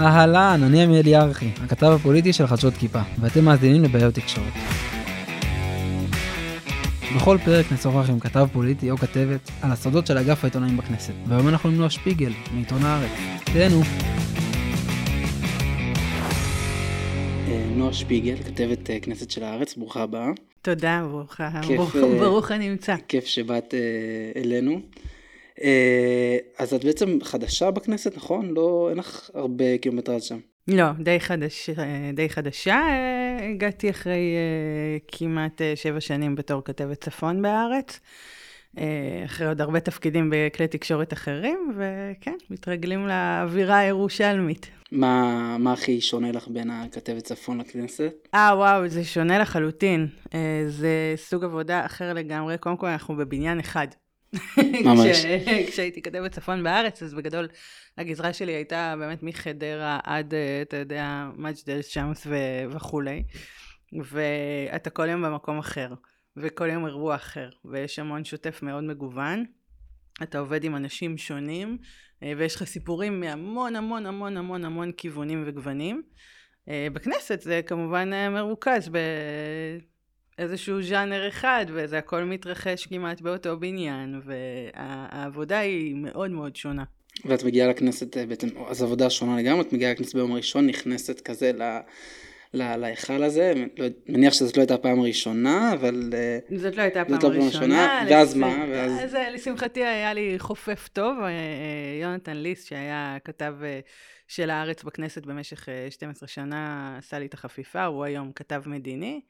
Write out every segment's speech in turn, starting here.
אהלן, אני עמיאל ירחי, הכתב הפוליטי של חדשות כיפה, ואתם מאזינים לבעיות תקשורת. בכל פרק נשוחח עם כתב פוליטי או כתבת על הסודות של אגף העיתונאים בכנסת, והיום אנחנו עם נועה שפיגל, מעיתון הארץ. תהנו. אה, נועה שפיגל, כתבת אה, כנסת של הארץ, ברוכה הבאה. תודה, ברוכה, ברוך, אה, ברוך הנמצא. כיף שבאת אלינו. אה, אז את בעצם חדשה בכנסת, נכון? לא, אין לך הרבה קילומטראז' שם. לא, די, חדש, די חדשה. אה, הגעתי אחרי אה, כמעט שבע שנים בתור כתבת צפון בארץ. אחרי עוד הרבה תפקידים בכלי תקשורת אחרים, וכן, מתרגלים לאווירה הירושלמית. מה, מה הכי שונה לך בין הכתבת צפון לכנסת? אה, וואו, זה שונה לחלוטין. זה סוג עבודה אחר לגמרי. קודם כל, אנחנו בבניין אחד. ממש. כשהייתי כתבת צפון בארץ, אז בגדול הגזרה שלי הייתה באמת מחדרה עד, אה, אתה יודע, מג'דל שמס וכולי. ואתה כל יום במקום אחר, וכל יום אירוע אחר, ויש המון שוטף מאוד מגוון. אתה עובד עם אנשים שונים, אה, ויש לך סיפורים מהמון המון המון המון המון כיוונים וגוונים. אה, בכנסת זה כמובן מרוכז ב... איזשהו ז'אנר אחד, וזה הכל מתרחש כמעט באותו בניין, והעבודה היא מאוד מאוד שונה. ואת מגיעה לכנסת אה, בעצם, אז עבודה שונה לגמרי, את מגיעה לכנסת ביום ראשון, נכנסת כזה ל... להיכל הזה, לא, מניח שזאת לא הייתה הפעם הראשונה, אבל... אה, זאת לא הייתה הפעם לא הראשונה. ואז מה? ואז... אז אה, לשמחתי היה לי חופף טוב, יונתן ליס, שהיה כתב של הארץ בכנסת במשך 12 שנה, עשה לי את החפיפה, הוא היום כתב מדיני.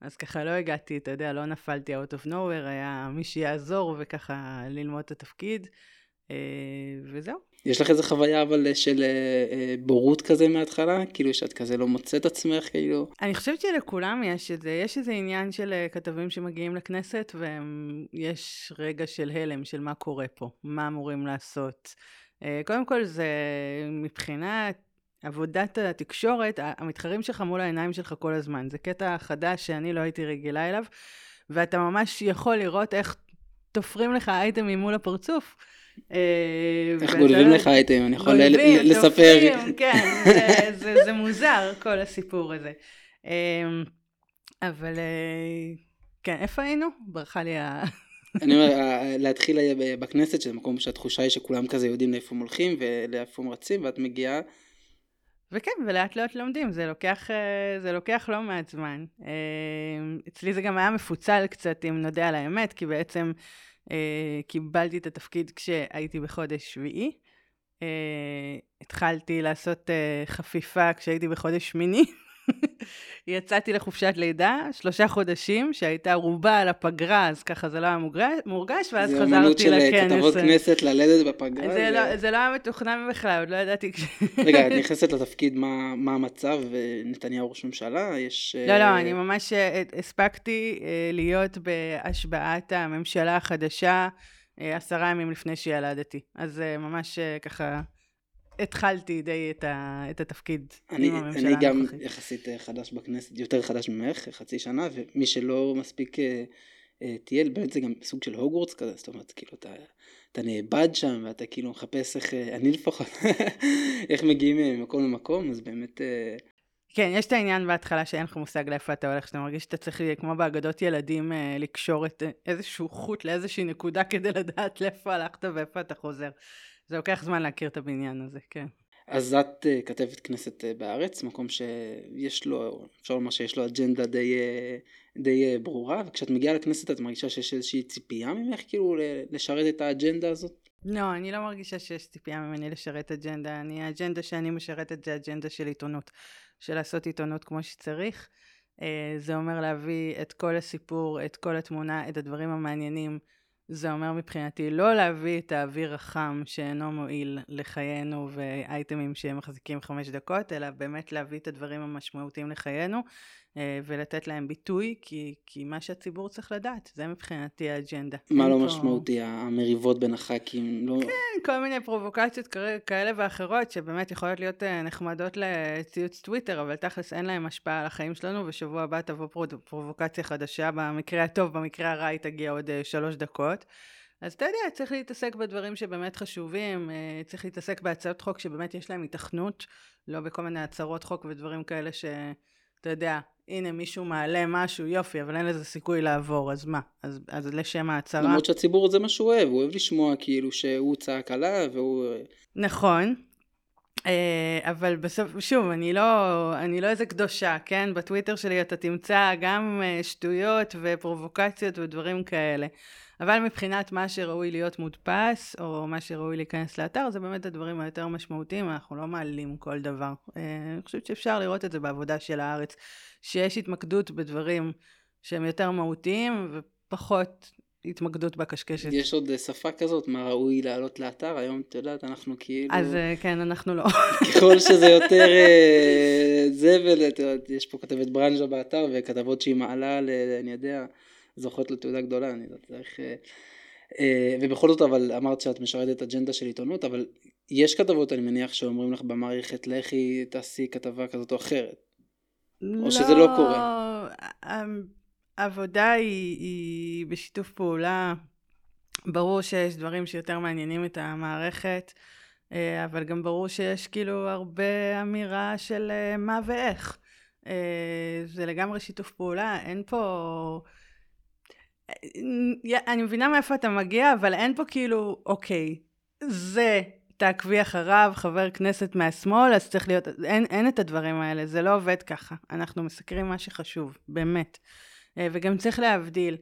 אז ככה לא הגעתי, אתה יודע, לא נפלתי out of nowhere, היה מי שיעזור וככה ללמוד את התפקיד, אה, וזהו. יש לך איזה חוויה אבל של אה, אה, בורות כזה מההתחלה? כאילו שאת כזה לא מוצאת עצמך, כאילו? אני חושבת שלכולם יש את זה. יש איזה עניין של כתבים שמגיעים לכנסת, ויש רגע של הלם של מה קורה פה, מה אמורים לעשות. קודם כל זה מבחינת עבודת התקשורת, המתחרים שלך מול העיניים שלך כל הזמן. זה קטע חדש שאני לא הייתי רגילה אליו, ואתה ממש יכול לראות איך תופרים לך אייטמים מול הפרצוף. אה, איך גולבים לך אייטמים, אני יכול לספר. כן, זה מוזר כל הסיפור הזה. אמ, אבל אה, כן, איפה היינו? ברכה לי ה... אני אומר, להתחיל בכנסת, שזה מקום שהתחושה היא שכולם כזה יודעים לאיפה הם הולכים ולאיפה הם רצים, ואת מגיעה וכן, ולאט לאט לומדים, זה לוקח, אה, זה לוקח לא מעט זמן. אה, אצלי זה גם היה מפוצל קצת, אם נודה על האמת, כי בעצם אה, קיבלתי את התפקיד כשהייתי בחודש שביעי. התחלתי לעשות חפיפה כשהייתי בחודש שמיני. יצאתי לחופשת לידה, שלושה חודשים, שהייתה רובה על הפגרה, אז ככה זה לא היה מורגש, ואז חזרתי לכנס. זה אמנות של כתבות כנסת ללדת בפגרה. זה, לא, זה לא היה מתוכנן בכלל, עוד לא ידעתי. רגע, את נכנסת לתפקיד, מה, מה המצב? נתניהו ראש ממשלה? יש... לא, לא, אה, אני ממש אה, הספקתי אה, להיות בהשבעת הממשלה החדשה עשרה ימים לפני שילדתי. אז ממש ככה... התחלתי די את, ה, את התפקיד אני, עם הממשלה הנוכחית. אני גם יחסית אה, חדש בכנסת, יותר חדש ממך, חצי שנה, ומי שלא מספיק אה, אה, טייל, באמת זה גם סוג של הוגוורטס כזה, זאת אומרת, כאילו, אתה, אתה נאבד שם, ואתה כאילו מחפש איך, אני לפחות, איך מגיעים ממקום למקום, אז באמת... כן, יש את העניין בהתחלה שאין לך מושג לאיפה אתה הולך, שאתה מרגיש שאתה צריך, כמו באגדות ילדים, לקשור את איזשהו חוט לאיזושהי נקודה כדי לדעת לאיפה הלכת ואיפה אתה חוזר. זה לוקח זמן להכיר את הבניין הזה, כן. אז את uh, כתבת כנסת uh, בארץ, מקום שיש לו, אפשר לומר שיש לו אג'נדה די, uh, די ברורה, וכשאת מגיעה לכנסת את מרגישה שיש איזושהי ציפייה ממך כאילו לשרת את האג'נדה הזאת? לא, אני לא מרגישה שיש ציפייה ממני לשרת אג'נדה, אני, האג'נדה שאני משרתת זה אג'נדה של עיתונות, של לעשות עיתונות כמו שצריך. זה אומר להביא את כל הסיפור, את כל התמונה, את הדברים המעניינים. זה אומר מבחינתי לא להביא את האוויר החם שאינו מועיל לחיינו ואייטמים שמחזיקים חמש דקות, אלא באמת להביא את הדברים המשמעותיים לחיינו ולתת להם ביטוי, כי, כי מה שהציבור צריך לדעת, זה מבחינתי האג'נדה. מה לא פה... משמעותי? המריבות בין הח"כים? לא... כן, כל מיני פרובוקציות כאלה ואחרות, שבאמת יכולות להיות אה, נחמדות לציוץ טוויטר, אבל תכלס אין להם השפעה על החיים שלנו, ושבוע הבא תבוא פרובוקציה חדשה, במקרה הטוב, במקרה הרע היא תגיע עוד אה, שלוש דקות. אז אתה יודע, צריך להתעסק בדברים שבאמת חשובים, אה, צריך להתעסק בהצעות חוק שבאמת יש להם התכנות, לא בכל מיני הצהרות חוק ודברים כאלה שאתה יודע, הנה מישהו מעלה משהו, יופי, אבל אין לזה סיכוי לעבור, אז מה? אז, אז לשם ההצהרה... למרות שהציבור זה מה שהוא אוהב, הוא אוהב לשמוע כאילו שהוא צעק עליו והוא... נכון, אה, אבל בסוף, שוב, אני לא, אני לא איזה קדושה, כן? בטוויטר שלי אתה תמצא גם אה, שטויות ופרובוקציות ודברים כאלה. אבל מבחינת מה שראוי להיות מודפס, או מה שראוי להיכנס לאתר, זה באמת הדברים היותר משמעותיים, אנחנו לא מעלים כל דבר. אה, אני חושבת שאפשר לראות את זה בעבודה של הארץ, שיש התמקדות בדברים שהם יותר מהותיים ופחות התמקדות בקשקשת. יש עוד שפה כזאת, מה ראוי לעלות לאתר, היום את יודעת, אנחנו כאילו... אז אה, כן, אנחנו לא. ככל שזה יותר אה, זבל, את יודעת, יש פה כתבת ברנז'ה באתר, וכתבות שהיא מעלה, ל, אני יודע, זוכות לתעודה גדולה, אני יודעת, צריך... אה, ובכל זאת, אבל אמרת שאת משרתת אג'נדה של עיתונות, אבל יש כתבות, אני מניח, שאומרים לך במערכת, לכי תעשי כתבה כזאת או אחרת. לא, או שזה לא קורה. העבודה היא, היא בשיתוף פעולה. ברור שיש דברים שיותר מעניינים את המערכת, אה, אבל גם ברור שיש כאילו הרבה אמירה של אה, מה ואיך. אה, זה לגמרי שיתוף פעולה, אין פה... אני מבינה מאיפה אתה מגיע, אבל אין פה כאילו, אוקיי, זה, תעקבי אחריו, חבר כנסת מהשמאל, אז צריך להיות, אין, אין את הדברים האלה, זה לא עובד ככה. אנחנו מסקרים מה שחשוב, באמת. אה, וגם צריך להבדיל.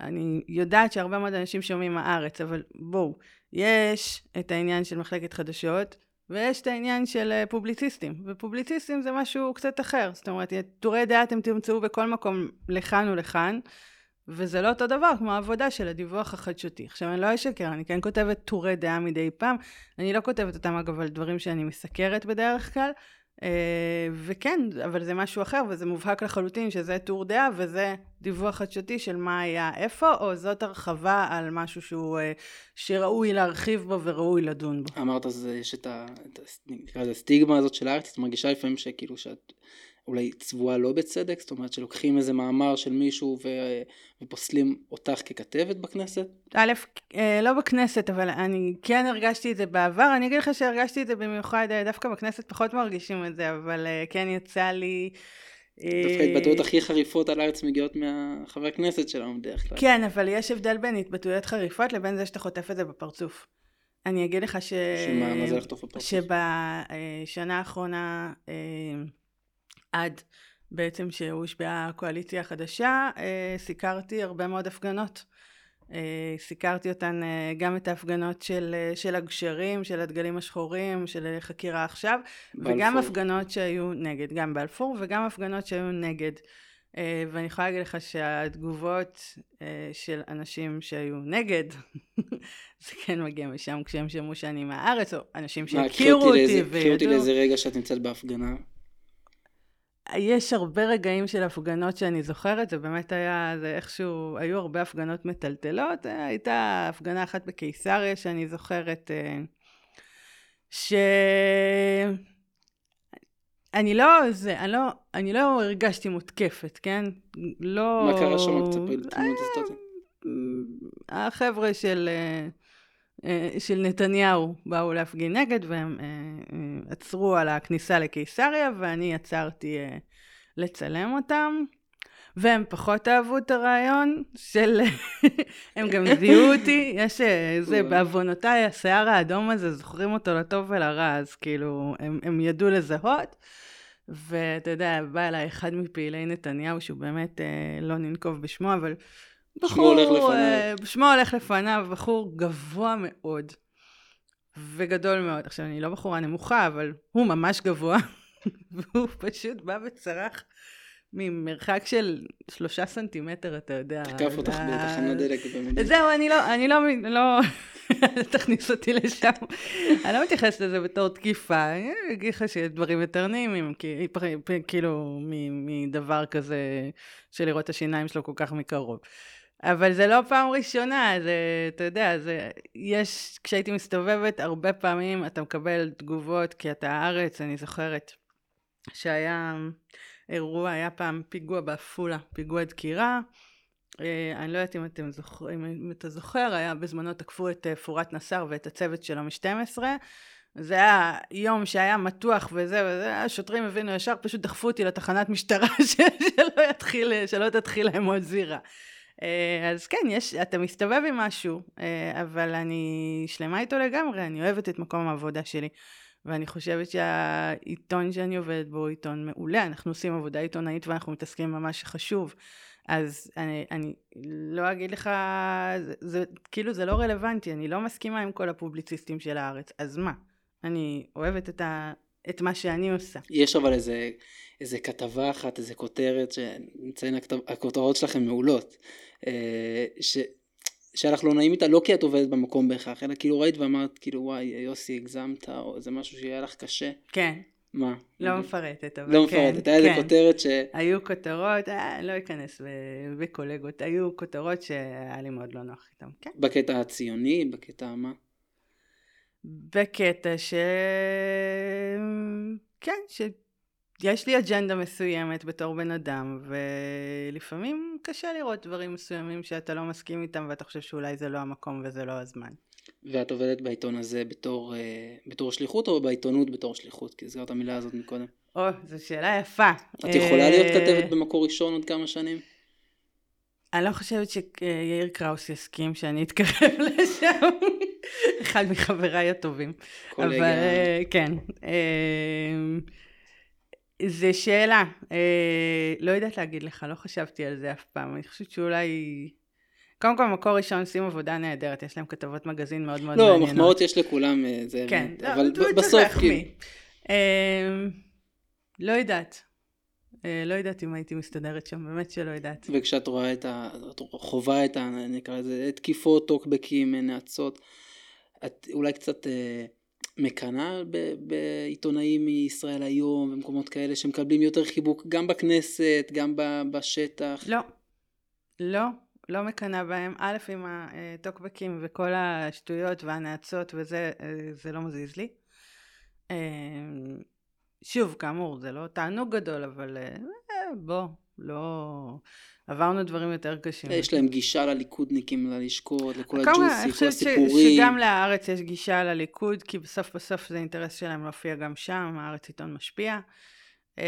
אני יודעת שהרבה מאוד אנשים שומעים הארץ, אבל בואו, יש את העניין של מחלקת חדשות, ויש את העניין של אה, פובליציסטים, ופובליציסטים זה משהו קצת אחר, זאת אומרת, טורי דעה אתם תמצאו בכל מקום לכאן ולכאן, וזה לא אותו דבר כמו העבודה של הדיווח החדשותי. עכשיו, אני לא אשקר, אני כן כותבת טורי דעה מדי פעם, אני לא כותבת אותם אגב על דברים שאני מסקרת בדרך כלל, אה, וכן, אבל זה משהו אחר, וזה מובהק לחלוטין שזה טור דעה, וזה דיווח חדשותי של מה היה איפה, או זאת הרחבה על משהו שהוא, אה, שראוי להרחיב בו וראוי לדון בו. אמרת, אז יש את הסטיגמה הזאת של הארץ, את מרגישה לפעמים שכאילו שאת אולי צבועה לא בצדק, זאת אומרת שלוקחים איזה מאמר של מישהו ו... ופוסלים אותך ככתבת בכנסת? א', אה, לא בכנסת, אבל אני כן הרגשתי את זה בעבר, אני אגיד לך שהרגשתי את זה במיוחד, אה, דווקא בכנסת פחות מרגישים את זה, אבל אה, כן יצא לי... דווקא ההתבטאויות הכי חריפות על הארץ מגיעות מהחבר כנסת שלנו בדרך כלל. כן, אבל יש הבדל בין התבטאויות חריפות לבין זה שאתה חוטף את זה בפרצוף. אני אגיד לך ש... שמה, מה זה לחטוף בפרצוף? שבשנה האחרונה... עד בעצם שהושבעה הקואליציה החדשה, אה, סיקרתי הרבה מאוד הפגנות. אה, סיקרתי אותן אה, גם את ההפגנות של, של הגשרים, של הדגלים השחורים, של חקירה עכשיו, בלפור. וגם הפגנות שהיו נגד, גם בלפור, וגם הפגנות שהיו נגד. ואני יכולה להגיד לך שהתגובות של אנשים שהיו נגד, זה כן מגיע משם כשהם שמעו שאני מהארץ, או אנשים שהכירו אותי וידעו. קחי אותי לאיזה רגע שאת נמצאת בהפגנה. יש הרבה רגעים של הפגנות שאני זוכרת, זה באמת היה, זה איכשהו, היו הרבה הפגנות מטלטלות. הייתה הפגנה אחת בקיסריה שאני זוכרת, אה, ש... אני לא, זה, אני לא, אני לא הרגשתי מותקפת, כן? לא... מה קרה שם? תספרי תמונות היסטוריות. החבר'ה של... אה, אה, של נתניהו באו להפגין נגד והם אה, אה, עצרו על הכניסה לקיסריה ואני עצרתי לצלם אותם. והם פחות אהבו את הרעיון של... הם גם זיהו אותי, יש איזה, בעוונותיי, השיער האדום הזה, זוכרים אותו לטוב ולרע, אז כאילו, הם, הם ידעו לזהות. ואתה יודע, בא אליי אחד מפעילי נתניהו, שהוא באמת, אה, לא ננקוב בשמו, אבל בחור, שמו הולך לפניו. אה, שמו הולך לפניו, בחור גבוה מאוד וגדול מאוד. עכשיו, אני לא בחורה נמוכה, אבל הוא ממש גבוה, והוא פשוט בא וצרח ממרחק של שלושה סנטימטר, אתה יודע. תקף אותך בתחנת דלק. זהו, אני לא, אני לא, לא, תכניס אותי לשם. אני לא מתייחסת לזה בתור תקיפה, אני אגיד לך שיש דברים יותר נעימים, כאילו, מדבר כזה של לראות את השיניים שלו כל כך מקרוב. אבל זה לא פעם ראשונה, זה, אתה יודע, זה, יש, כשהייתי מסתובבת, הרבה פעמים אתה מקבל תגובות, כי אתה הארץ, אני זוכרת שהיה אירוע, היה פעם פיגוע בעפולה, פיגוע דקירה, אני לא יודעת אם אתם זוכרים, אם אתה זוכר, היה בזמנו תקפו את פורת נסאר ואת הצוות שלו מ-12, זה היה יום שהיה מתוח וזה וזה, השוטרים הבינו ישר, פשוט דחפו אותי לתחנת משטרה שלא יתחיל, שלא תתחיל להם עוד זירה. אה, אז כן, יש, אתה מסתובב עם משהו, אה, אבל אני שלמה איתו לגמרי, אני אוהבת את מקום העבודה שלי. ואני חושבת שהעיתון שאני עובדת בו הוא עיתון מעולה, אנחנו עושים עבודה עיתונאית ואנחנו מתעסקים במה שחשוב. אז אני, אני לא אגיד לך, זה, זה כאילו זה לא רלוונטי, אני לא מסכימה עם כל הפובליציסטים של הארץ, אז מה? אני אוהבת את, ה, את מה שאני עושה. יש אבל איזה, איזה כתבה אחת, איזה כותרת, שנציין הכותרות שלכם מעולות, אה, ש, שלך לא נעים איתה, לא כי את עובדת במקום בהכרח, אלא כאילו ראית ואמרת, כאילו וואי, יוסי, הגזמת, או זה משהו שיהיה לך קשה. כן. מה? לא מפרטת, אבל לא כן. מפרטת, היה איזה כן. כותרת ש... היו כותרות, אה, לא אכנס בקולגות, היו כותרות שהיה לי מאוד לא נוח איתן, כן. בקטע הציוני, בקטע מה? בקטע ש... כן, שיש לי אג'נדה מסוימת בתור בן אדם, ולפעמים קשה לראות דברים מסוימים שאתה לא מסכים איתם ואתה חושב שאולי זה לא המקום וזה לא הזמן. ואת עובדת בעיתון הזה בתור, אה, בתור שליחות או בעיתונות בתור שליחות? כי הזכרת המילה הזאת מקודם. או, זו שאלה יפה. את יכולה להיות אה, כתבת במקור ראשון עוד כמה שנים? אני לא חושבת שיאיר קראוס יסכים שאני אתקרב לשם. אחד מחבריי הטובים. אבל אה, כן. אה, זה שאלה. אה, לא יודעת להגיד לך, לא חשבתי על זה אף פעם. אני חושבת שאולי... קודם כל, מקור ראשון עושים עבודה נהדרת, יש להם כתבות מגזין מאוד מאוד לא, מעניינות. לא, מחמאות יש לכולם, זה... כן, אבל לא, בסוף, כאילו... לא יודעת. לא יודעת אם הייתי מסתדרת שם, באמת שלא יודעת. וכשאת רואה את ה... את חווה את ה... נקרא לזה, תקיפות, טוקבקים, נאצות, את אולי קצת אה, מקנאה בעיתונאים מישראל היום ומקומות כאלה שמקבלים יותר חיבוק גם בכנסת, גם בשטח? לא, לא, לא מקנאה בהם. א', עם הטוקבקים וכל השטויות והנאצות וזה, אה, זה לא מזיז לי. אה, שוב, כאמור, זה לא תענוג גדול, אבל אה, בוא, לא... עברנו דברים יותר קשים. יש להם גישה לליכודניקים, ללשכות, לכל הג'וסי, כל הסיפורים. אני חושבת שגם לארץ יש גישה לליכוד, כי בסוף בסוף זה אינטרס שלהם להופיע גם שם, הארץ עיתון משפיע. אמ,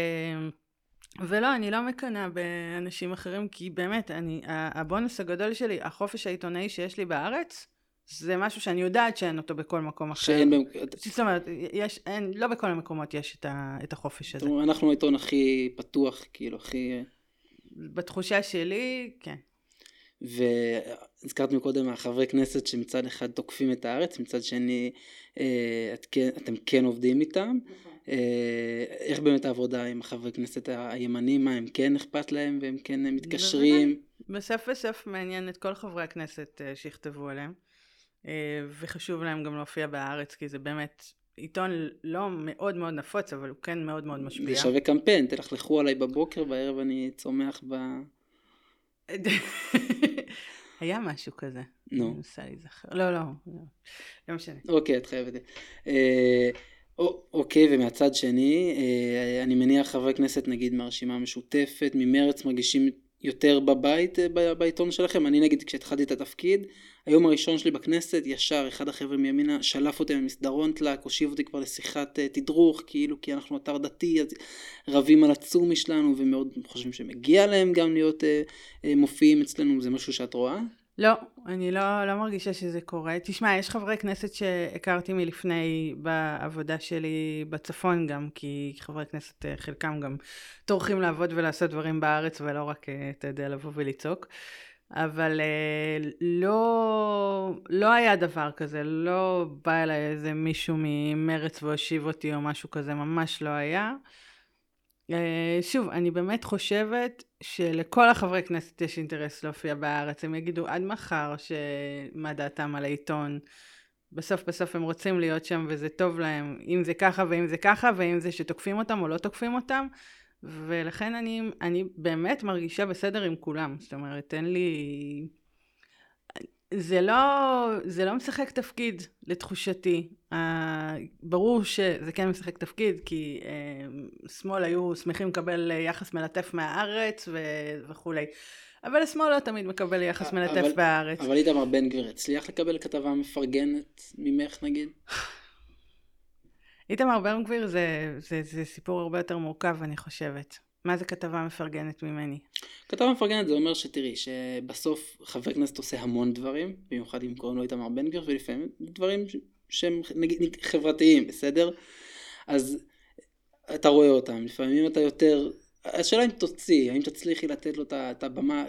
ולא, אני לא מקנאה באנשים אחרים, כי באמת, אני, הבונוס הגדול שלי, החופש העיתונאי שיש לי בארץ, זה משהו שאני יודעת שאין אותו בכל מקום אחר. שאין... זאת אומרת, יש, אין, לא בכל המקומות יש את, ה, את החופש הזה. אנחנו העיתון הכי פתוח, כאילו, הכי... בתחושה שלי, כן. והזכרת מקודם החברי כנסת שמצד אחד תוקפים את הארץ, מצד שני אה, את כן, אתם כן עובדים איתם. נכון. אה, איך באמת העבודה עם החברי כנסת הימנים, מה הם כן אכפת להם והם כן מתקשרים? בסוף בסוף מעניין את כל חברי הכנסת אה, שיכתבו עליהם, וחשוב להם גם להופיע בארץ, כי זה באמת עיתון לא מאוד מאוד נפוץ, אבל הוא כן מאוד מאוד משפיע. זה שווה קמפיין, תלכלכו עליי בבוקר, בערב אני צומח ב... היה משהו כזה. נו. אני מנסה להיזכר. לא, לא, לא, לא משנה. אוקיי, את חייבת. אה, אוקיי, ומהצד שני, אה, אני מניח חברי כנסת, נגיד מהרשימה המשותפת, ממרץ, מרגישים יותר בבית אה, בעיתון שלכם. אני נגיד כשהתחלתי את התפקיד, היום הראשון שלי בכנסת, ישר אחד החבר'ה מימינה שלף אותי ממסדרון תלק, הושיב אותי כבר לשיחת uh, תדרוך, כאילו כי אנחנו אתר דתי, אז רבים על הצומי שלנו ומאוד חושבים שמגיע להם גם להיות uh, מופיעים אצלנו, זה משהו שאת רואה? לא, אני לא, לא מרגישה שזה קורה. תשמע, יש חברי כנסת שהכרתי מלפני בעבודה שלי בצפון גם, כי חברי כנסת חלקם גם טורחים לעבוד ולעשות דברים בארץ ולא רק, אתה יודע, לבוא ולצעוק. אבל אה, לא, לא היה דבר כזה, לא בא אליי איזה מישהו ממרץ והושיב אותי או משהו כזה, ממש לא היה. אה, שוב, אני באמת חושבת שלכל החברי כנסת יש אינטרס להופיע בארץ, הם יגידו עד מחר שמה דעתם על העיתון. בסוף בסוף הם רוצים להיות שם וזה טוב להם, אם זה ככה ואם זה ככה, ואם זה שתוקפים אותם או לא תוקפים אותם, ולכן אני, אני באמת מרגישה בסדר עם כולם. זאת אומרת, אין לי... זה לא, זה לא משחק תפקיד לתחושתי. Uh, ברור שזה כן משחק תפקיד, כי uh, שמאל היו שמחים לקבל יחס מלטף מהארץ ו- וכולי. אבל השמאל לא תמיד מקבל יחס מלטף בארץ. אבל איתמר בן גביר הצליח לקבל כתבה מפרגנת ממך נגיד? איתמר בן גביר זה, זה, זה סיפור הרבה יותר מורכב אני חושבת. מה זה כתבה מפרגנת ממני? כתבה מפרגנת זה אומר שתראי שבסוף חבר כנסת עושה המון דברים, במיוחד אם קוראים לו איתמר בן גביר ולפעמים דברים שהם נגיד חברתיים, בסדר? אז אתה רואה אותם, לפעמים אתה יותר, השאלה אם תוציא, האם תצליחי לתת לו את הבמה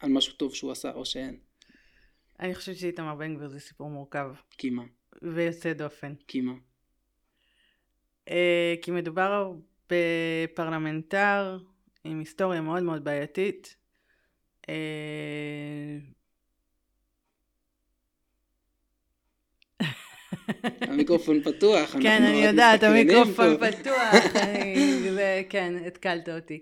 על משהו טוב שהוא עשה או שאין. אני חושבת שאיתמר בן גביר זה סיפור מורכב. כי מה? ויוצא דופן. כי מה? Uh, כי מדובר בפרלמנטר עם היסטוריה מאוד מאוד בעייתית. Uh, המיקרופון פתוח. כן, אני יודעת, המיקרופון פתוח. כן, התקלת אותי.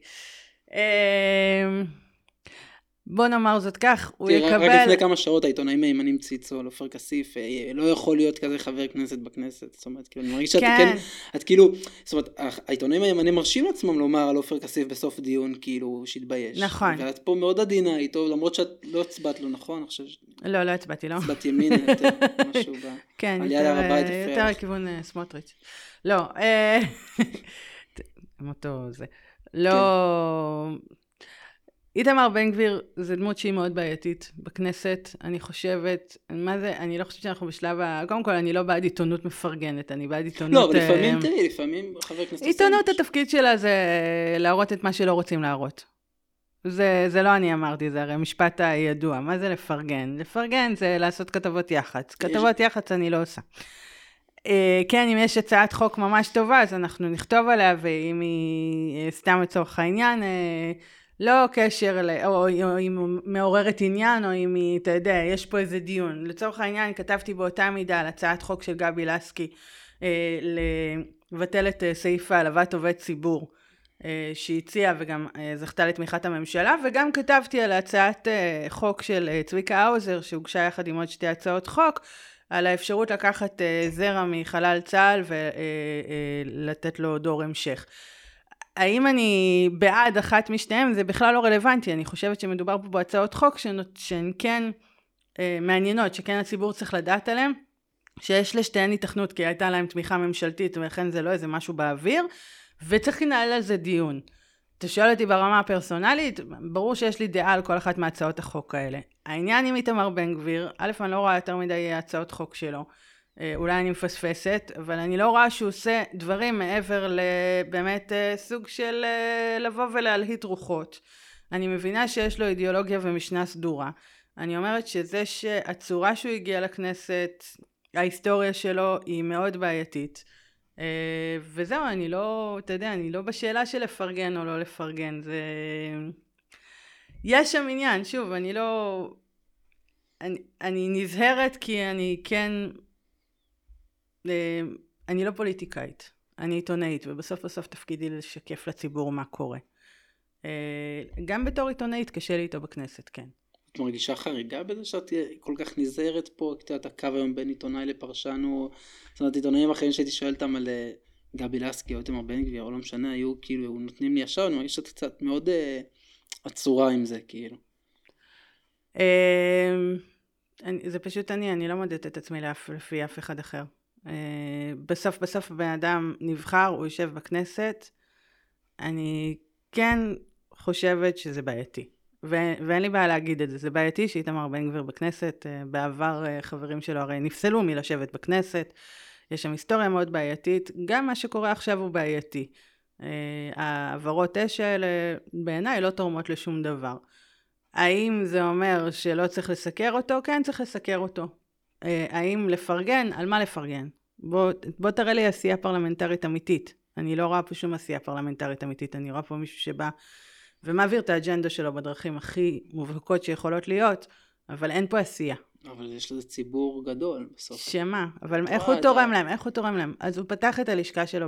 בוא נאמר זאת כך, הוא תראה, יקבל... רק לפני כמה שעות העיתונאים הימנים ציצו על עופר כסיף, אה, לא יכול להיות כזה חבר כנסת בכנסת. זאת אומרת, כאילו, אני מרגיש שאת כן, כן את כאילו, זאת אומרת, העיתונאים הימנים מרשים לעצמם לומר על עופר כסיף בסוף דיון, כאילו, שהתבייש. נכון. ואת פה מאוד עדינה איתו, למרות שאת לא הצבעת לו, נכון? עכשיו... לא, לא הצבעתי לו. לא. הצבעת ימין יותר, משהו ב... כן, יותר לכיוון אה, סמוטריץ'. לא, אה, מוטו זה. לא... כן. איתמר בן גביר זה דמות שהיא מאוד בעייתית בכנסת, אני חושבת, מה זה, אני לא חושבת שאנחנו בשלב ה... קודם כל, אני לא בעד עיתונות מפרגנת, אני בעד עיתונות... לא, אבל לפעמים, uh... תראי, לפעמים חבר כנסת... עיתונות, התפקיד שלה זה להראות את מה שלא רוצים להראות. זה, זה לא אני אמרתי, זה הרי המשפט הידוע. מה זה לפרגן? לפרגן זה לעשות כתבות יח"צ. כתבות יח"צ אני לא עושה. Uh, כן, אם יש הצעת חוק ממש טובה, אז אנחנו נכתוב עליה, ואם היא סתם לצורך העניין... לא קשר, ל... או, או או אם מעוררת עניין, או אם היא, אתה יודע, יש פה איזה דיון. לצורך העניין, כתבתי באותה מידה על הצעת חוק של גבי לסקי, אה, לבטל את אה, סעיף העלבת עובד ציבור, אה, שהציעה וגם אה, זכתה לתמיכת הממשלה, וגם כתבתי על הצעת אה, חוק של אה, צביקה האוזר, שהוגשה יחד עם עוד שתי הצעות חוק, על האפשרות לקחת אה, זרע מחלל צה"ל ולתת אה, לו דור המשך. האם אני בעד אחת משתיהן זה בכלל לא רלוונטי, אני חושבת שמדובר פה בהצעות חוק שהן כן אה, מעניינות, שכן הציבור צריך לדעת עליהן, שיש לשתיהן התכנות כי הייתה להן תמיכה ממשלתית ולכן זה לא איזה משהו באוויר, וצריך לנהל על זה דיון. אתה שואל אותי ברמה הפרסונלית, ברור שיש לי דעה על כל אחת מהצעות החוק האלה. העניין עם איתמר בן גביר, א', אני לא רואה יותר מדי הצעות חוק שלו. אה, אולי אני מפספסת, אבל אני לא רואה שהוא עושה דברים מעבר לבאמת אה, סוג של אה, לבוא ולהלהיט רוחות. אני מבינה שיש לו אידיאולוגיה ומשנה סדורה. אני אומרת שזה שהצורה שהוא הגיע לכנסת, ההיסטוריה שלו היא מאוד בעייתית. וזהו, אני לא, אתה יודע, אני לא בשאלה של לפרגן או לא לפרגן, זה... יש שם עניין, שוב, אני לא... אני, אני נזהרת כי אני כן אני לא פוליטיקאית, אני עיתונאית, ובסוף בסוף תפקידי לשקף לציבור מה קורה. אה, גם בתור עיתונאית קשה לי איתו בכנסת, כן. את מרגישה חריגה בזה שאת כל כך נזהרת פה? את יודעת, הקו היום בין עיתונאי לפרשן הוא... זאת אומרת, עיתונאים אחרים שהייתי שואל אותם על אה, גבי לסקי או איתמר בן גביר, או לא משנה, היו כאילו נותנים לי ישר, אני מרגיש שאת קצת מאוד אה, עצורה עם זה, כאילו. אה, זה פשוט אני, אני לא מודדת את עצמי לפי אף אחד אחר. אה, בסוף בסוף הבן אדם נבחר, הוא יושב בכנסת. אני כן חושבת שזה בעייתי. ו- ואין לי בעיה להגיד את זה, זה בעייתי שאיתמר בן גביר בכנסת, אה, בעבר אה, חברים שלו הרי נפסלו מלשבת בכנסת, יש שם היסטוריה מאוד בעייתית, גם מה שקורה עכשיו הוא בעייתי. העברות אש האלה בעיניי לא תורמות לשום דבר. האם זה אומר שלא צריך לסקר אותו? כן, צריך לסקר אותו. האם לפרגן? על מה לפרגן? בוא, בוא תראה לי עשייה פרלמנטרית אמיתית. אני לא רואה פה שום עשייה פרלמנטרית אמיתית, אני רואה פה מישהו שבא ומעביר את האג'נדה שלו בדרכים הכי מובהקות שיכולות להיות, אבל אין פה עשייה. אבל יש לזה ציבור גדול בסוף. שמה? אבל איך הוא תורם להם? איך הוא תורם להם? אז הוא פתח את הלשכה שלו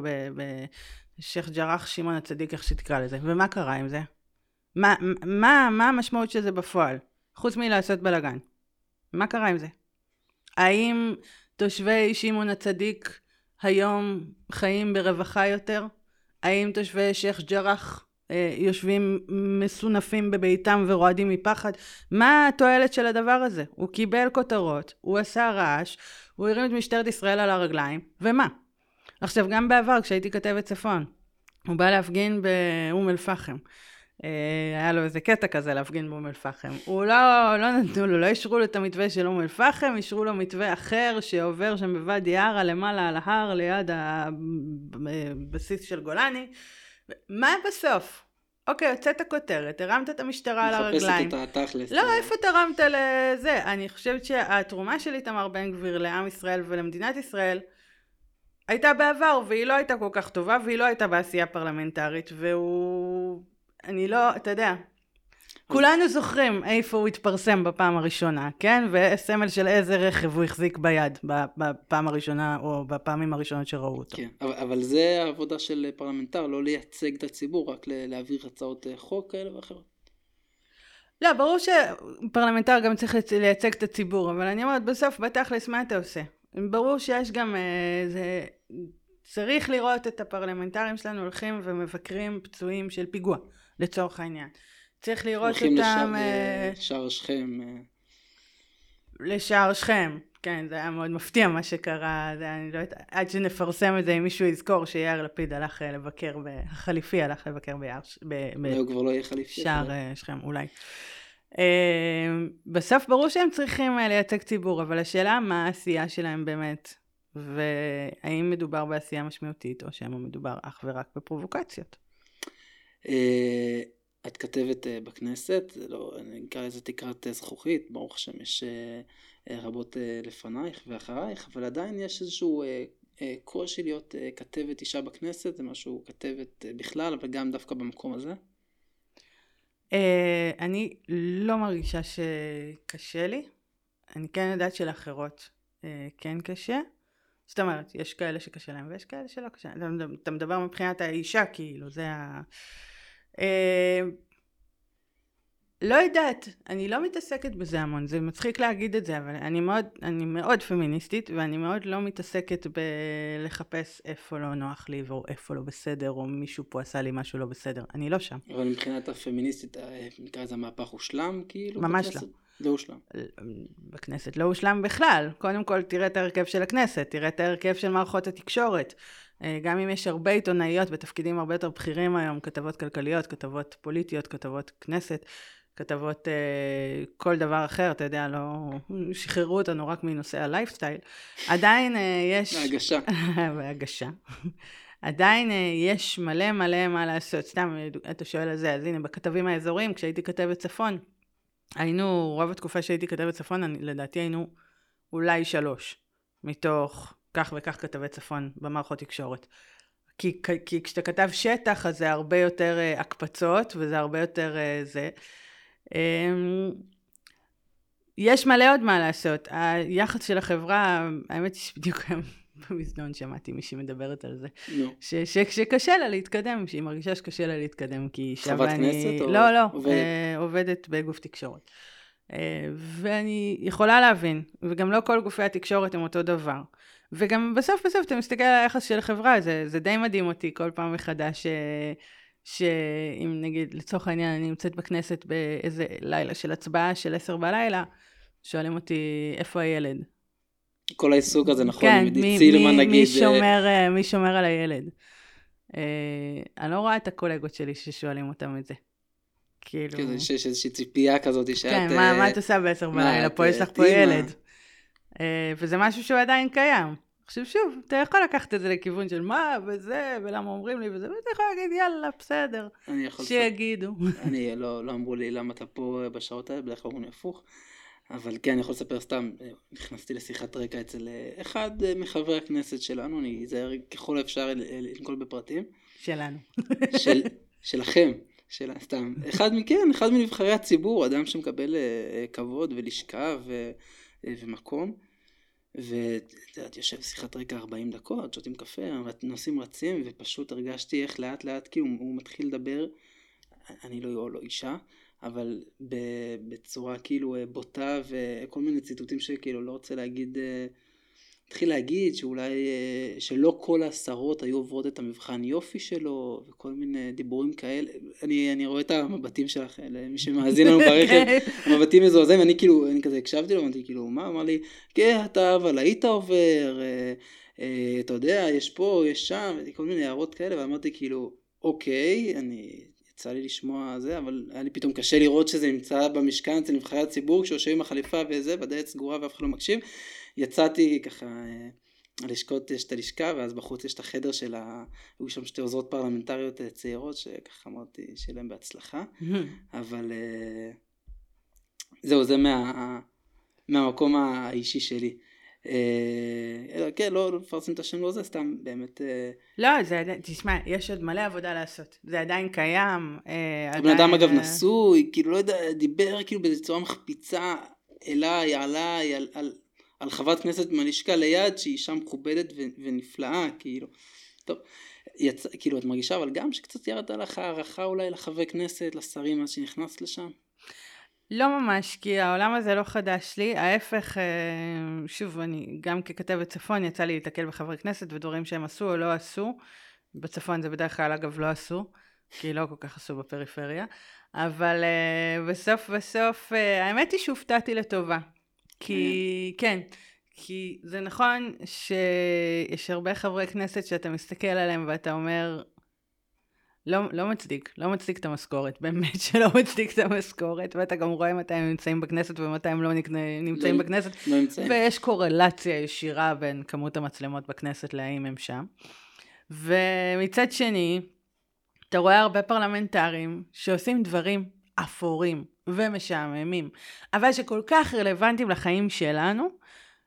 בשייח' ג'ראח שמעון הצדיק, איך שתקרא לזה, ומה קרה עם זה? מה, מה, מה המשמעות של זה בפועל? חוץ מלעשות בלאגן. מה קרה עם זה? האם תושבי שמעון הצדיק היום חיים ברווחה יותר? האם תושבי שייח' ג'ראח אה, יושבים מסונפים בביתם ורועדים מפחד. מה התועלת של הדבר הזה? הוא קיבל כותרות, הוא עשה רעש, הוא הרים את משטרת ישראל על הרגליים, ומה? עכשיו, גם בעבר, כשהייתי כתבת צפון, הוא בא להפגין באום אל-פחם. אה, היה לו איזה קטע כזה להפגין באום אל-פחם. הוא לא, לא נתנו לו, לא אישרו לו את המתווה של אום אל-פחם, אישרו לו מתווה אחר שעובר שם בוואדי עארה למעלה על ההר ליד הבסיס של גולני. מה בסוף? אוקיי, הוצאת כותרת, הרמת את המשטרה על הרגליים. מחפשת את התכלס. לא, איפה תרמת לזה? אני חושבת שהתרומה של איתמר בן גביר לעם ישראל ולמדינת ישראל הייתה בעבר, והיא לא הייתה כל כך טובה, והיא לא הייתה בעשייה פרלמנטרית, והוא... אני לא, אתה יודע, כולנו זוכרים איפה הוא התפרסם בפעם הראשונה, כן? וסמל של איזה רכב הוא החזיק ביד בפעם הראשונה או בפעמים הראשונות שראו אותו. כן, אבל, אבל זה העבודה של פרלמנטר, לא לייצג את הציבור, רק להעביר הצעות אה, חוק כאלה ואחרות. לא, ברור שפרלמנטר גם צריך לייצג את הציבור, אבל אני אומרת, בסוף, בתכלס, מה אתה עושה? ברור שיש גם, אה, זה, צריך לראות את הפרלמנטרים שלנו הולכים ומבקרים פצועים של פיגוע, לצורך העניין. צריך לראות אותם... הולכים אה, לשער שכם. אה. לשער שכם, כן, זה היה מאוד מפתיע מה שקרה, זה, אני לא יודעת, עד שנפרסם את זה, אם מישהו יזכור שיאיר לפיד הלך אה, לבקר, החליפי הלך לבקר ביער, אולי הוא כבר לא יהיה חליפי. שער שכם, אולי. בסוף ברור שהם צריכים לייצג ציבור, אבל השאלה מה העשייה שלהם באמת, והאם מדובר בעשייה משמעותית, או שמא מדובר אך ורק בפרובוקציות. את כתבת uh, בכנסת, לא, אני אקרא לזה תקרת uh, זכוכית, ברוך השם יש רבות לפנייך ואחרייך, אבל עדיין יש איזשהו קושי להיות כתבת אישה בכנסת, זה משהו כתבת בכלל, אבל גם דווקא במקום הזה. אני לא מרגישה שקשה לי, אני כן יודעת שלאחרות כן קשה. זאת אומרת, יש כאלה שקשה להם ויש כאלה שלא קשה. אתה מדבר מבחינת האישה, כאילו, זה ה... אה, לא יודעת, אני לא מתעסקת בזה המון, זה מצחיק להגיד את זה, אבל אני מאוד, אני מאוד פמיניסטית, ואני מאוד לא מתעסקת בלחפש איפה לא נוח לי, או איפה לא בסדר, או מישהו פה עשה לי משהו לא בסדר, אני לא שם. אבל מבחינת הפמיניסטית, אה, נקרא לזה המהפך הושלם, כאילו? ממש? לא. לא הושלם. בכנסת לא הושלם בכלל. קודם כל, תראה את ההרכב של הכנסת, תראה את ההרכב של מערכות התקשורת. אה, גם אם יש הרבה עיתונאיות בתפקידים הרבה יותר בכירים היום, כתבות כלכליות, כתבות פוליטיות, כתבות כנסת, כתבות uh, כל דבר אחר, אתה יודע, לא שחררו אותנו רק מנושאי הלייפסטייל, עדיין uh, יש... בהגשה. בהגשה. עדיין uh, יש מלא מלא מה לעשות. סתם, אתה שואל על זה, אז הנה, בכתבים האזוריים, כשהייתי כתבת צפון, היינו, רוב התקופה שהייתי כתבת צפון, אני, לדעתי היינו אולי שלוש, מתוך כך וכך כתבי צפון במערכות תקשורת. כי, כי כשאתה כתב שטח, אז זה הרבה יותר uh, הקפצות, וזה הרבה יותר uh, זה. Um, יש מלא עוד מה לעשות. היחס של החברה, האמת היא שבדיוק היום במזנון שמעתי מישהי מדברת על זה. No. שקשה לה להתקדם, שהיא מרגישה שקשה לה להתקדם, כי היא שווה אני... חברת כנסת או... לא, לא, עובדת? Uh, עובדת בגוף תקשורת. Uh, ואני יכולה להבין, וגם לא כל גופי התקשורת הם אותו דבר. וגם בסוף בסוף אתה מסתכל על היחס של החברה, זה, זה די מדהים אותי כל פעם מחדש, אה, שאם נגיד לצורך העניין אני נמצאת בכנסת באיזה לילה של הצבעה של עשר בלילה, שואלים אותי איפה הילד. כל העיסוק הזה נכון, כן, מי, צילמן נגיד. מי שומר, אה, מי שומר על הילד. אה, אני לא רואה את הקולגות שלי ששואלים אותם את זה. כאילו... כאילו שיש איזושהי ציפייה כזאת שאת... כן, מה, מה את עושה בעשר בלילה? פה יש לך פה ילד. אה, וזה משהו שהוא עדיין קיים. עכשיו שוב, אתה יכול לקחת את זה לכיוון של מה וזה, ולמה אומרים לי וזה, ואתה יכול להגיד יאללה, בסדר, שיגידו. אני, לא, לא אמרו לי למה אתה פה בשעות האלה, בדרך כלל אומרים לי הפוך. אבל כן, אני יכול לספר סתם, אה, נכנסתי לשיחת רקע אצל אה, אחד מחברי הכנסת שלנו, אני אזהר ככל האפשר לנקול בפרטים. שלנו. של, שלכם, של, סתם. אחד מכן, אחד מנבחרי הציבור, אדם שמקבל כבוד ולשכה ו, ומקום. ואת יודעת, יושב שיחת רקע 40 דקות, שותים קפה, נוסעים רצים, ופשוט הרגשתי איך לאט לאט, כאילו הוא מתחיל לדבר, אני לא, לא אישה, אבל בצורה כאילו בוטה, וכל מיני ציטוטים שכאילו לא רוצה להגיד, התחיל להגיד שאולי, אה, שלא כל השרות היו עוברות את המבחן יופי שלו, וכל מיני דיבורים כאלה. אני, אני רואה את המבטים שלך, מי שמאזין לנו ברכב, המבטים מזועזעים, אני כאילו, אני כזה הקשבתי לו, אמרתי כאילו, מה? אמר לי, כן, אתה אבל היית עובר, אה, אה, אתה יודע, יש פה, יש שם, כל מיני הערות כאלה, ואמרתי כאילו, אוקיי, אני, יצא לי לשמוע זה, אבל היה לי פתאום קשה לראות שזה נמצא במשכן אצל נבחרי הציבור, כשיושבים עם החליפה וזה, בדלת סגורה ואף אחד לא מקשיב. יצאתי ככה, אה, הלשכות יש את הלשכה, ואז בחוץ יש את החדר של ה... היו שם שתי עוזרות פרלמנטריות אה, צעירות, שככה אמרתי שיהיה להם בהצלחה, אבל אה, זהו, זה מה... מהמקום האישי שלי. כן, לא לפרסם את השם לא זה, סתם באמת... לא, זה עדיין, תשמע, יש עוד מלא עבודה לעשות. זה עדיין קיים. הבן אדם אגב נשוי, כאילו, לא יודע, דיבר כאילו בצורה מחפיצה אליי, עליי, על, על, על חברת כנסת מהלשכה ליד שהיא אישה מכובדת ו, ונפלאה, כאילו. טוב, יצ... כאילו את מרגישה אבל גם שקצת ירדה לך הערכה אולי לחברי כנסת, לשרים מאז שנכנסת לשם? לא ממש, כי העולם הזה לא חדש לי, ההפך, אה, שוב, אני גם ככתבת צפון יצא לי להתקל בחברי כנסת ודברים שהם עשו או לא עשו, בצפון זה בדרך כלל אגב לא עשו, כי לא כל כך עשו בפריפריה, אבל uh, בסוף בסוף, uh, האמת היא שהופתעתי לטובה. כי, כן, כי זה נכון שיש הרבה חברי כנסת שאתה מסתכל עליהם ואתה אומר, לא, לא מצדיק, לא מצדיק את המשכורת, באמת שלא מצדיק את המשכורת, ואתה גם רואה מתי הם נמצאים בכנסת ומתי הם לא נמצאים לא, בכנסת, לא נמצאים. ויש קורלציה ישירה בין כמות המצלמות בכנסת להאם הם שם. ומצד שני, אתה רואה הרבה פרלמנטרים שעושים דברים אפורים ומשעממים, אבל שכל כך רלוונטיים לחיים שלנו,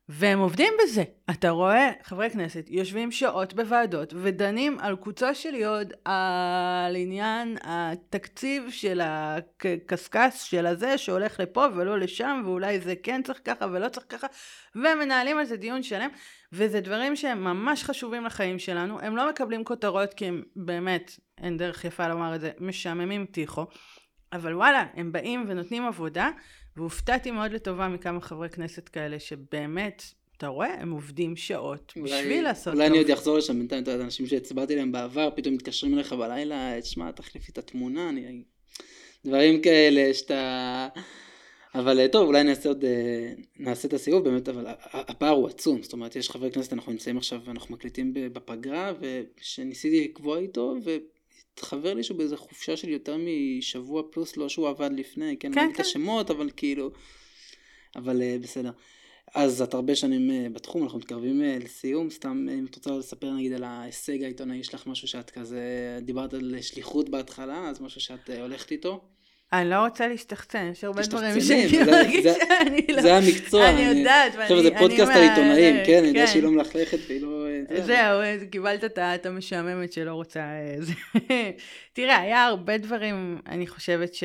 והם עובדים בזה. אתה רואה חברי כנסת יושבים שעות בוועדות ודנים על קוצו של יוד, על עניין התקציב של הקשקש של הזה שהולך לפה ולא לשם, ואולי זה כן צריך ככה ולא צריך ככה, ומנהלים על זה דיון שלם, וזה דברים שהם ממש חשובים לחיים שלנו. הם לא מקבלים כותרות כי הם באמת, אין דרך יפה לומר את זה, משעממים טיחו. אבל וואלה, הם באים ונותנים עבודה, והופתעתי מאוד לטובה מכמה חברי כנסת כאלה שבאמת, אתה רואה, הם עובדים שעות אולי, בשביל לעשות טוב. אולי אני עוד אחזור לשם בינתיים, אתה יודע, אנשים שהצבעתי להם בעבר, פתאום מתקשרים אליך בלילה, תשמע, תחליפי את התמונה, אני... דברים כאלה שאתה... אבל אה, טוב, אולי נעשה עוד, אה, נעשה את הסיבוב באמת, אבל הפער הוא עצום, זאת אומרת, יש חברי כנסת, אנחנו נמצאים עכשיו, אנחנו מקליטים בפגרה, ושניסיתי לקבוע איתו, התחבר לי שהוא באיזה חופשה של יותר משבוע פלוס, לא שהוא עבד לפני, כן, כן, כן. את השמות, אבל כאילו, אבל uh, בסדר. אז את הרבה שנים uh, בתחום, אנחנו מתקרבים uh, לסיום, סתם אם את רוצה לספר נגיד על ההישג העיתונאי, יש לך משהו שאת כזה, דיברת על שליחות בהתחלה, אז משהו שאת uh, הולכת איתו? אני לא רוצה להשתחצן, יש הרבה דברים שאני מרגיש שאני לא... זה המקצוע. אני יודעת, ואני... עכשיו זה פודקאסט על עיתונאים, כן, אני יודע כן. שהיא לא מלכלכת והיא לא... זהו, קיבלת את המשעממת שלא רוצה... אה, תראה, היה הרבה דברים, אני חושבת ש...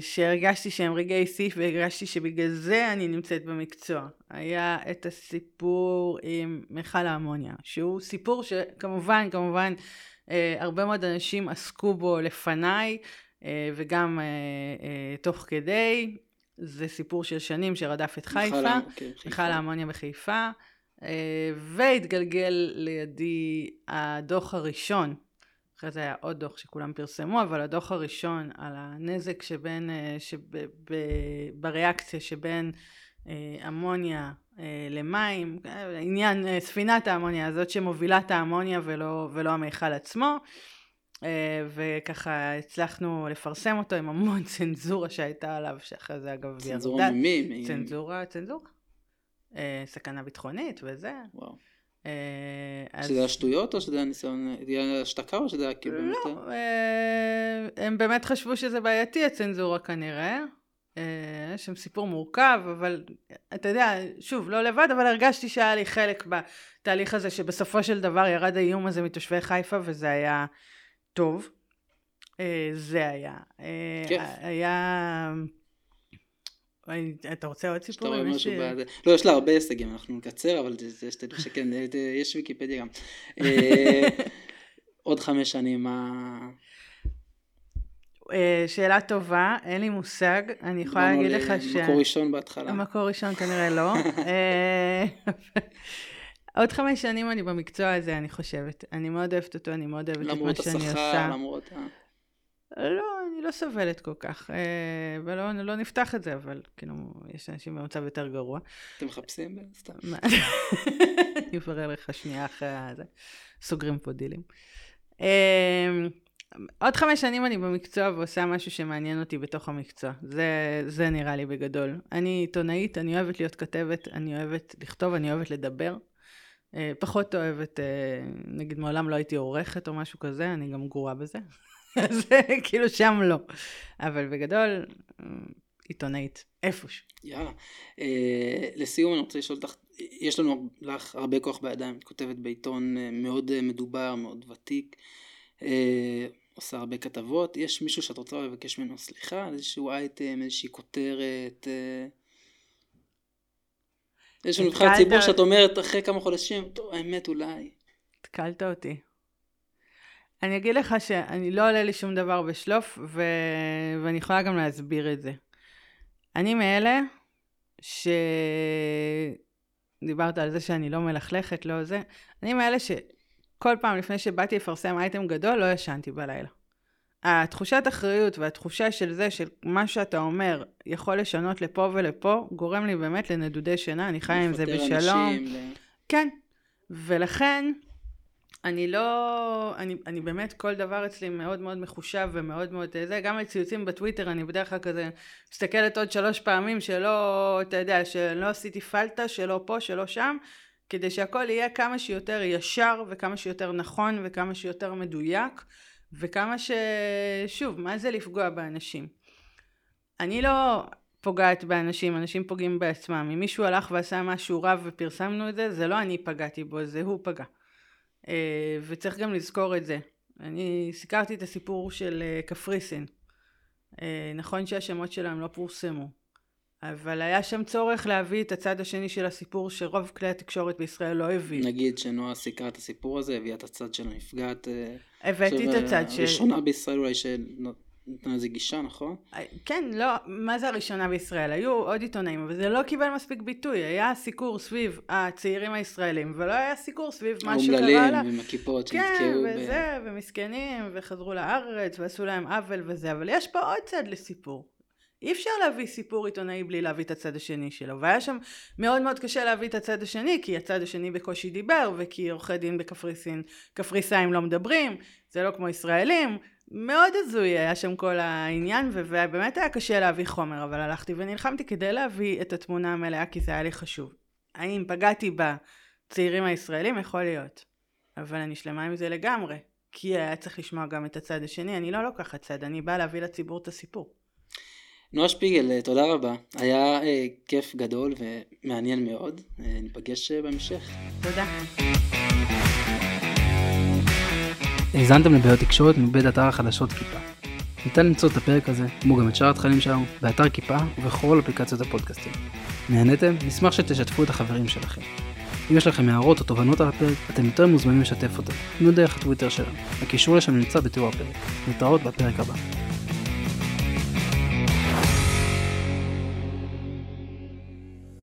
שהרגשתי שהם רגעי שיא והרגשתי שבגלל זה אני נמצאת במקצוע. היה את הסיפור עם מכל האמוניה, שהוא סיפור שכמובן, כמובן, אה, הרבה מאוד אנשים עסקו בו לפניי אה, וגם אה, תוך כדי. זה סיפור של שנים שרדף את חיפה, מכל okay, האמוניה בחיפה, והתגלגל לידי הדוח הראשון, אחרי זה היה עוד דוח שכולם פרסמו, אבל הדוח הראשון על הנזק שבין, בריאקציה שבין אמוניה אה, למים, עניין אה, ספינת האמוניה הזאת שמובילה את האמוניה ולא, ולא המיכל עצמו. אה, וככה הצלחנו לפרסם אותו עם המון צנזורה שהייתה עליו, שאחרי זה אגב ירדה. צנזורה ממי? צנזורה, צנזורה. סכנה ביטחונית וזה. וואו. אז... שזה השטויות או שזה הניסיון, זה השתקה או שזה היה כאילו באמת... לא, הם באמת חשבו שזה בעייתי הצנזורה כנראה. אה, יש שם סיפור מורכב, אבל אתה יודע, שוב, לא לבד, אבל הרגשתי שהיה לי חלק בתהליך הזה, שבסופו של דבר ירד האיום הזה מתושבי חיפה, וזה היה טוב. אה, זה היה. אה, כיף. היה... אתה רוצה עוד סיפורים? יש... בזה. לא, יש לה הרבה הישגים, אנחנו נקצר, אבל יש תדעו שכן, יש ויקיפדיה גם. עוד חמש שנים, מה... אה, שאלה טובה, אין לי מושג, אני יכולה להגיד לך ש... מקור ראשון בהתחלה. מקור ראשון כנראה לא. אה, עוד חמש שנים אני במקצוע הזה, אני חושבת. אני מאוד אוהבת אותו, אני מאוד אוהבת את מה שאני עושה. למרות השכר, למרות ה... לא, אני לא סובלת כל כך, אה, ולא לא נפתח את זה, אבל כאילו, יש אנשים במצב יותר גרוע. אתם מחפשים? סתם. אני אברר לך שנייה אחרי זה. סוגרים פה דילים. עוד חמש שנים אני במקצוע ועושה משהו שמעניין אותי בתוך המקצוע. זה, זה נראה לי בגדול. אני עיתונאית, אני אוהבת להיות כתבת, אני אוהבת לכתוב, אני אוהבת לדבר. אה, פחות אוהבת, אה, נגיד מעולם לא הייתי עורכת או משהו כזה, אני גם גרועה בזה. אז כאילו שם לא. אבל בגדול, עיתונאית, איפשהו. יאללה. אה, לסיום אני רוצה לשאול אותך, יש לנו לך הרבה כוח בידיים, את כותבת בעיתון אה, מאוד מדובר, מאוד ותיק. אה, עושה הרבה כתבות, יש מישהו שאת רוצה לבקש ממנו סליחה על איזשהו אייטם, איזושהי כותרת, אה, איזשהו מבחן ציבור שאת אומרת אחרי כמה חודשים, טוב, האמת אולי. התקלת אותי. אני אגיד לך שאני לא עולה לי שום דבר בשלוף, ו... ואני יכולה גם להסביר את זה. אני מאלה ש... דיברת על זה שאני לא מלכלכת, לא זה. אני מאלה ש... כל פעם לפני שבאתי לפרסם אייטם גדול, לא ישנתי בלילה. התחושת אחריות והתחושה של זה, של מה שאתה אומר, יכול לשנות לפה ולפה, גורם לי באמת לנדודי שינה, אני חיה עם זה בשלום. אנשים, כן, ולכן, אני לא, אני, אני באמת, כל דבר אצלי מאוד מאוד מחושב ומאוד מאוד זה, גם לציוצים בטוויטר, אני בדרך כלל כזה מסתכלת עוד שלוש פעמים שלא, אתה יודע, שלא עשיתי פלטה, שלא פה, שלא שם, כדי שהכל יהיה כמה שיותר ישר וכמה שיותר נכון וכמה שיותר מדויק וכמה ש... שוב, מה זה לפגוע באנשים? אני לא פוגעת באנשים, אנשים פוגעים בעצמם. אם מישהו הלך ועשה משהו רע ופרסמנו את זה, זה לא אני פגעתי בו, זה הוא פגע. אה, וצריך גם לזכור את זה. אני סיקרתי את הסיפור של אה, קפריסין. אה, נכון שהשמות שלהם לא פורסמו. אבל היה שם צורך להביא את הצד השני של הסיפור שרוב כלי התקשורת בישראל לא הביאו. נגיד שנועה סיקרה את הסיפור הזה, הביאה את הצד של הנפגעת. הבאתי את הצד של... הראשונה בישראל אולי שנתנה איזה גישה, נכון? אה, כן, לא, מה זה הראשונה בישראל? היו עוד עיתונאים, אבל זה לא קיבל מספיק ביטוי. היה סיקור סביב הצעירים הישראלים, ולא היה סיקור סביב מה שקרה לה. האומללים עם הכיפות שנתקעו. כן, וזה, ב... ומסכנים, וחזרו לארץ, ועשו להם עוול וזה, אבל יש פה עוד צד לסיפור. אי אפשר להביא סיפור עיתונאי בלי להביא את הצד השני שלו והיה שם מאוד מאוד קשה להביא את הצד השני כי הצד השני בקושי דיבר וכי עורכי דין בקפריסין קפריסאים לא מדברים זה לא כמו ישראלים מאוד הזוי היה שם כל העניין ובאמת היה קשה להביא חומר אבל הלכתי ונלחמתי כדי להביא את התמונה המלאה כי זה היה לי חשוב האם פגעתי בצעירים הישראלים יכול להיות אבל אני שלמה עם זה לגמרי כי היה צריך לשמוע גם את הצד השני אני לא לוקחת צד אני באה להביא לציבור את הסיפור נועה שפיגל, אה, תודה רבה. היה אה, כיף גדול ומעניין מאוד. אה, ניפגש אה, בהמשך. תודה. האזנתם לבעיות תקשורת מבית אתר החדשות כיפה. ניתן למצוא את הפרק הזה, כמו גם את שאר התכנים שלנו, באתר כיפה ובכל אפליקציות הפודקאסטים. נהניתם? נשמח שתשתפו את החברים שלכם. אם יש לכם הערות או תובנות על הפרק, אתם יותר מוזמנים לשתף אותם. תנו דרך הטוויטר שלנו. הקישור לשם נמצא בתיאור הפרק. נתראות בפרק הבא.